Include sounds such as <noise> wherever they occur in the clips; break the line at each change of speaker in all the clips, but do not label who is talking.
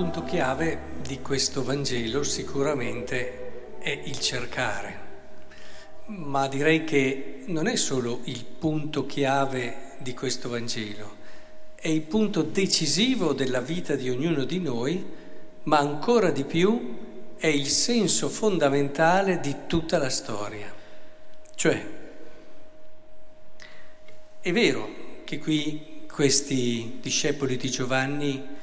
punto chiave di questo Vangelo sicuramente è il cercare, ma direi che non è solo il punto chiave di questo Vangelo, è il punto decisivo della vita di ognuno di noi, ma ancora di più è il senso fondamentale di tutta la storia. Cioè, è vero che qui questi discepoli di Giovanni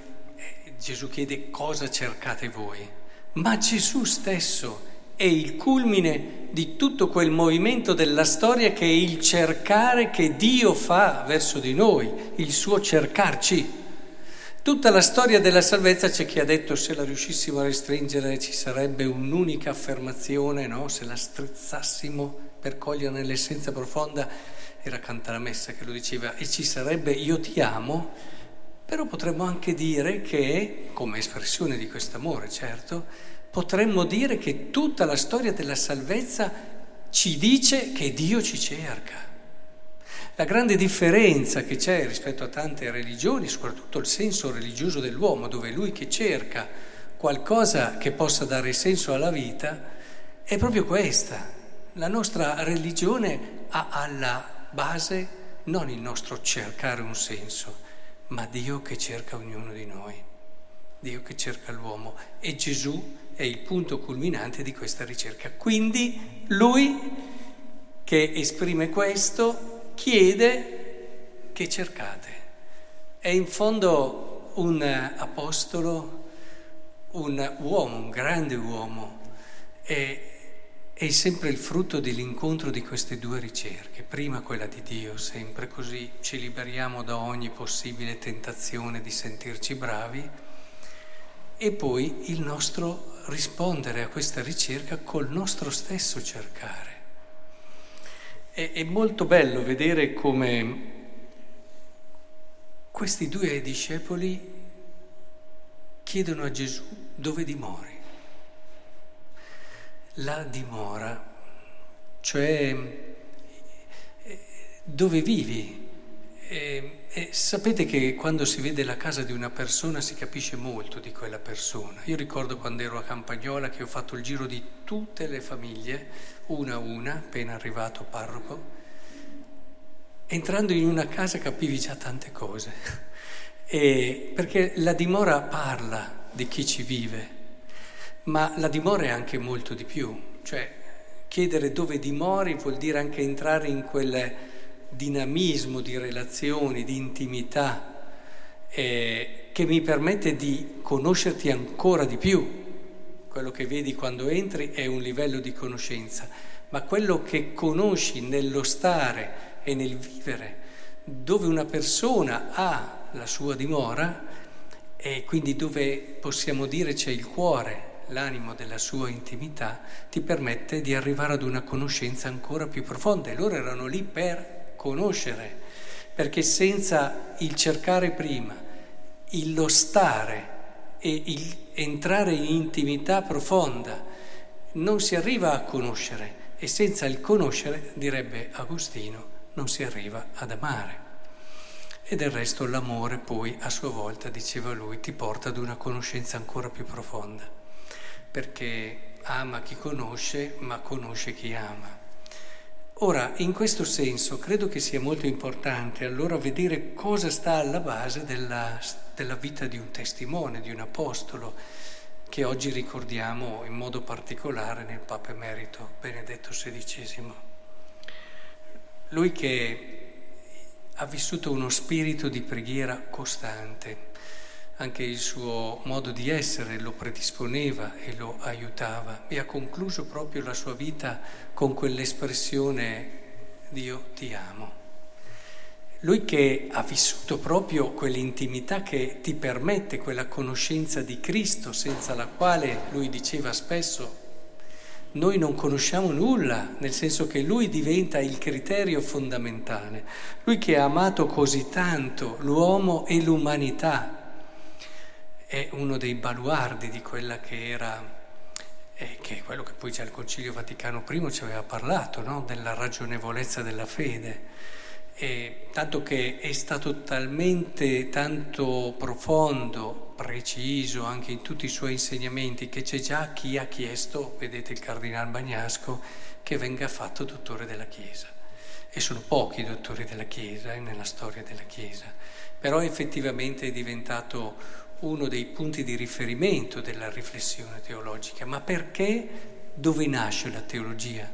Gesù chiede cosa cercate voi, ma Gesù stesso è il culmine di tutto quel movimento della storia che è il cercare che Dio fa verso di noi, il suo cercarci. Tutta la storia della salvezza c'è chi ha detto se la riuscissimo a restringere ci sarebbe un'unica affermazione, no? se la strizzassimo per cogliere l'essenza profonda, era Canta la Messa che lo diceva, e ci sarebbe io ti amo, però potremmo anche dire che, come espressione di questo amore, certo, potremmo dire che tutta la storia della salvezza ci dice che Dio ci cerca. La grande differenza che c'è rispetto a tante religioni, soprattutto il senso religioso dell'uomo, dove è lui che cerca qualcosa che possa dare senso alla vita, è proprio questa. La nostra religione ha alla base non il nostro cercare un senso, ma Dio che cerca ognuno di noi, Dio che cerca l'uomo e Gesù è il punto culminante di questa ricerca. Quindi lui che esprime questo chiede che cercate. È in fondo un apostolo, un uomo, un grande uomo. E è sempre il frutto dell'incontro di queste due ricerche, prima quella di Dio, sempre così ci liberiamo da ogni possibile tentazione di sentirci bravi, e poi il nostro rispondere a questa ricerca col nostro stesso cercare. È, è molto bello vedere come questi due discepoli chiedono a Gesù dove dimori la dimora, cioè eh, dove vivi. E, e sapete che quando si vede la casa di una persona si capisce molto di quella persona. Io ricordo quando ero a Campagnola che ho fatto il giro di tutte le famiglie, una a una, appena arrivato parroco. Entrando in una casa capivi già tante cose, <laughs> e perché la dimora parla di chi ci vive ma la dimora è anche molto di più, cioè chiedere dove dimori vuol dire anche entrare in quel dinamismo di relazioni, di intimità, eh, che mi permette di conoscerti ancora di più. Quello che vedi quando entri è un livello di conoscenza, ma quello che conosci nello stare e nel vivere, dove una persona ha la sua dimora, e quindi dove possiamo dire c'è il cuore, l'animo della sua intimità, ti permette di arrivare ad una conoscenza ancora più profonda. E loro erano lì per conoscere, perché senza il cercare prima, il lo stare e il entrare in intimità profonda, non si arriva a conoscere e senza il conoscere, direbbe Agostino, non si arriva ad amare. E del resto l'amore poi a sua volta, diceva lui, ti porta ad una conoscenza ancora più profonda perché ama chi conosce, ma conosce chi ama. Ora, in questo senso, credo che sia molto importante allora vedere cosa sta alla base della, della vita di un testimone, di un apostolo, che oggi ricordiamo in modo particolare nel Papa Emerito Benedetto XVI. Lui che ha vissuto uno spirito di preghiera costante, anche il suo modo di essere lo predisponeva e lo aiutava e ha concluso proprio la sua vita con quell'espressione Dio ti amo. Lui che ha vissuto proprio quell'intimità che ti permette quella conoscenza di Cristo senza la quale lui diceva spesso noi non conosciamo nulla, nel senso che lui diventa il criterio fondamentale. Lui che ha amato così tanto l'uomo e l'umanità è uno dei baluardi di quella che era, eh, che è quello che poi già il Concilio Vaticano I ci aveva parlato, no? della ragionevolezza della fede. E tanto che è stato talmente tanto profondo preciso anche in tutti i suoi insegnamenti che c'è già chi ha chiesto, vedete il Cardinal Bagnasco, che venga fatto dottore della Chiesa. E sono pochi i dottori della Chiesa eh, nella storia della Chiesa, però effettivamente è diventato uno dei punti di riferimento della riflessione teologica. Ma perché dove nasce la teologia?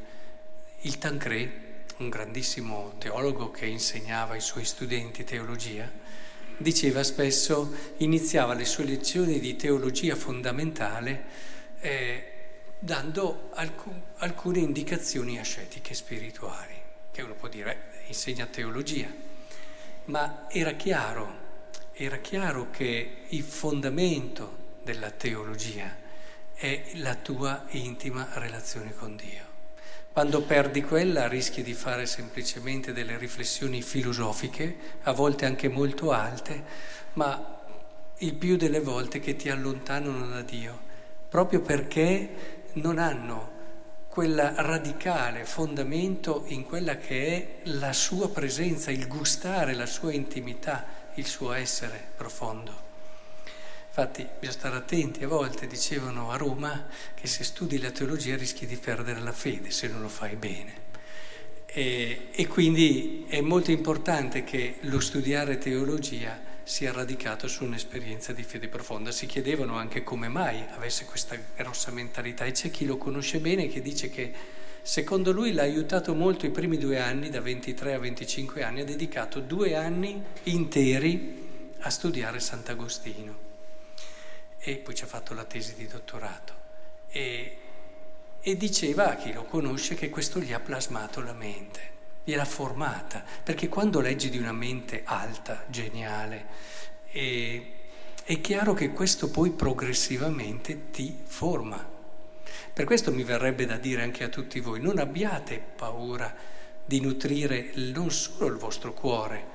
Il Tancred, un grandissimo teologo che insegnava ai suoi studenti teologia, diceva spesso, iniziava le sue lezioni di teologia fondamentale eh, dando alcun, alcune indicazioni ascetiche spirituali, che uno può dire, eh, insegna teologia, ma era chiaro, era chiaro che il fondamento della teologia è la tua intima relazione con Dio. Quando perdi quella rischi di fare semplicemente delle riflessioni filosofiche, a volte anche molto alte, ma il più delle volte che ti allontanano da Dio, proprio perché non hanno quel radicale fondamento in quella che è la sua presenza, il gustare, la sua intimità, il suo essere profondo. Infatti bisogna stare attenti, a volte dicevano a Roma che se studi la teologia rischi di perdere la fede se non lo fai bene. E, e quindi è molto importante che lo studiare teologia sia radicato su un'esperienza di fede profonda. Si chiedevano anche come mai avesse questa grossa mentalità e c'è chi lo conosce bene che dice che secondo lui l'ha aiutato molto i primi due anni, da 23 a 25 anni, ha dedicato due anni interi a studiare Sant'Agostino e poi ci ha fatto la tesi di dottorato. E, e diceva a chi lo conosce che questo gli ha plasmato la mente, gliel'ha formata, perché quando leggi di una mente alta, geniale, e, è chiaro che questo poi progressivamente ti forma. Per questo mi verrebbe da dire anche a tutti voi, non abbiate paura di nutrire non solo il vostro cuore,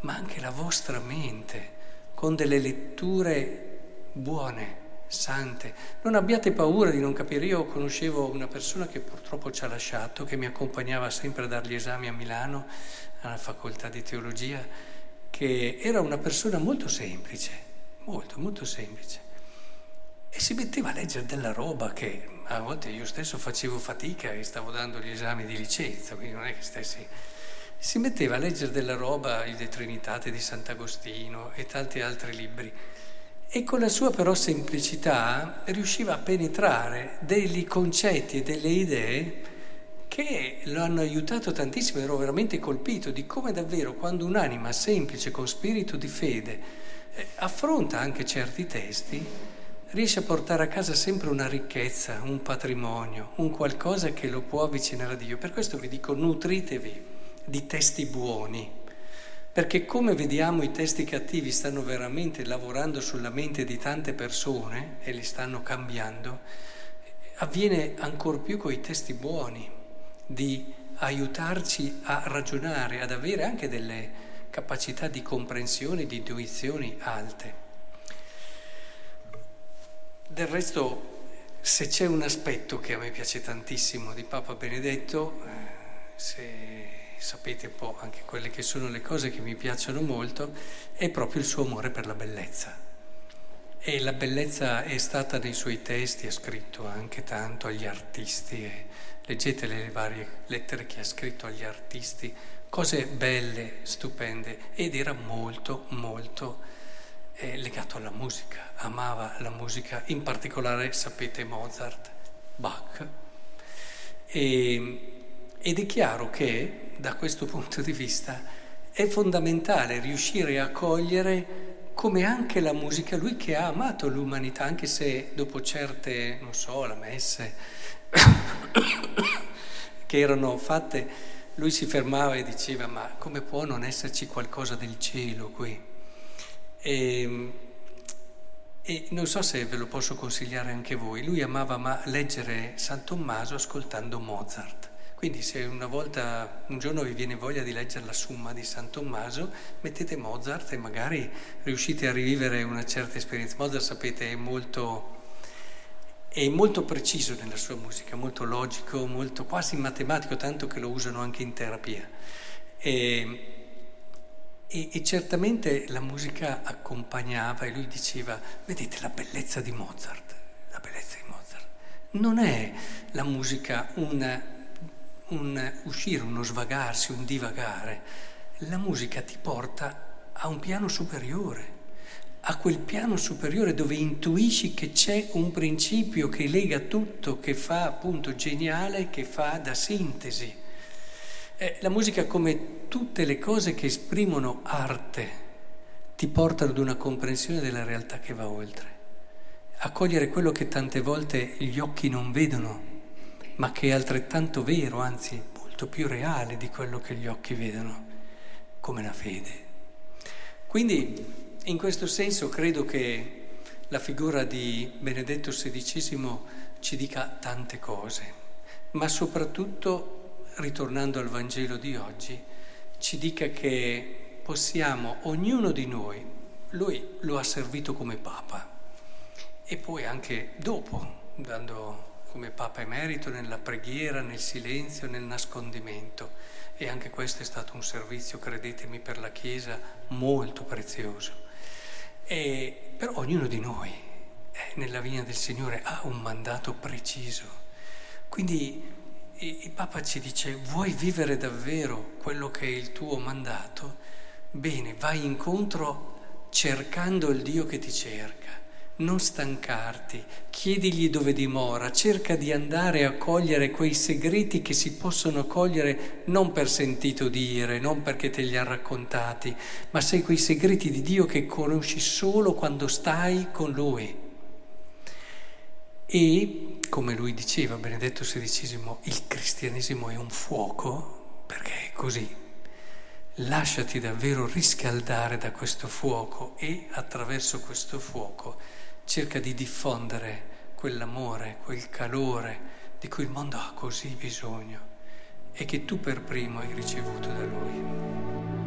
ma anche la vostra mente con delle letture buone, sante. Non abbiate paura di non capire. Io conoscevo una persona che purtroppo ci ha lasciato, che mi accompagnava sempre a dare gli esami a Milano, alla facoltà di teologia, che era una persona molto semplice, molto, molto semplice. E si metteva a leggere della roba che a volte io stesso facevo fatica e stavo dando gli esami di licenza, quindi non è che stessi... Si metteva a leggere della roba, il De Trinitate di Sant'Agostino e tanti altri libri. E con la sua però semplicità riusciva a penetrare dei concetti e delle idee che lo hanno aiutato tantissimo, ero veramente colpito di come davvero quando un'anima semplice, con spirito di fede, eh, affronta anche certi testi, riesce a portare a casa sempre una ricchezza, un patrimonio, un qualcosa che lo può avvicinare a Dio. Per questo vi dico nutritevi di testi buoni perché come vediamo i testi cattivi stanno veramente lavorando sulla mente di tante persone e li stanno cambiando, avviene ancor più con i testi buoni, di aiutarci a ragionare, ad avere anche delle capacità di comprensione, di intuizioni alte. Del resto, se c'è un aspetto che a me piace tantissimo di Papa Benedetto, eh, se sapete un po' anche quelle che sono le cose che mi piacciono molto, è proprio il suo amore per la bellezza. E la bellezza è stata nei suoi testi, ha scritto anche tanto agli artisti, leggete le varie lettere che ha scritto agli artisti, cose belle, stupende, ed era molto, molto eh, legato alla musica, amava la musica, in particolare sapete Mozart, Bach. E, ed è chiaro che da questo punto di vista è fondamentale riuscire a cogliere come anche la musica, lui che ha amato l'umanità, anche se dopo certe, non so, la messe <coughs> che erano fatte, lui si fermava e diceva ma come può non esserci qualcosa del cielo qui? E, e non so se ve lo posso consigliare anche voi, lui amava ma leggere San Tommaso ascoltando Mozart. Quindi se una volta, un giorno vi viene voglia di leggere la Summa di San Tommaso, mettete Mozart e magari riuscite a rivivere una certa esperienza. Mozart, sapete, è molto, è molto preciso nella sua musica, molto logico, molto quasi matematico, tanto che lo usano anche in terapia. E, E, e, certamente la musica accompagnava e lui diceva, vedete la bellezza di Mozart, la bellezza di Mozart. Non è la musica un, un uscire, uno svagarsi, un divagare. La musica ti porta a un piano superiore, a quel piano superiore dove intuisci che c'è un principio che lega tutto, che fa appunto geniale, che fa da sintesi. Eh, la musica, come tutte le cose che esprimono arte, ti portano ad una comprensione della realtà che va oltre, a cogliere quello che tante volte gli occhi non vedono, ma che è altrettanto vero, anzi molto più reale di quello che gli occhi vedono, come la fede. Quindi, in questo senso, credo che la figura di Benedetto XVI ci dica tante cose, ma soprattutto ritornando al Vangelo di oggi, ci dica che possiamo, ognuno di noi, lui lo ha servito come Papa e poi anche dopo, dando come Papa emerito nella preghiera, nel silenzio, nel nascondimento. E anche questo è stato un servizio, credetemi, per la Chiesa molto prezioso. E, però ognuno di noi eh, nella vigna del Signore ha un mandato preciso. Quindi il Papa ci dice, vuoi vivere davvero quello che è il tuo mandato? Bene, vai incontro cercando il Dio che ti cerca. Non stancarti, chiedigli dove dimora, cerca di andare a cogliere quei segreti che si possono cogliere non per sentito dire, non perché te li ha raccontati, ma sei quei segreti di Dio che conosci solo quando stai con Lui. E, come lui diceva, Benedetto XVI, il cristianesimo è un fuoco, perché è così. Lasciati davvero riscaldare da questo fuoco e attraverso questo fuoco cerca di diffondere quell'amore, quel calore di cui il mondo ha così bisogno e che tu per primo hai ricevuto da lui.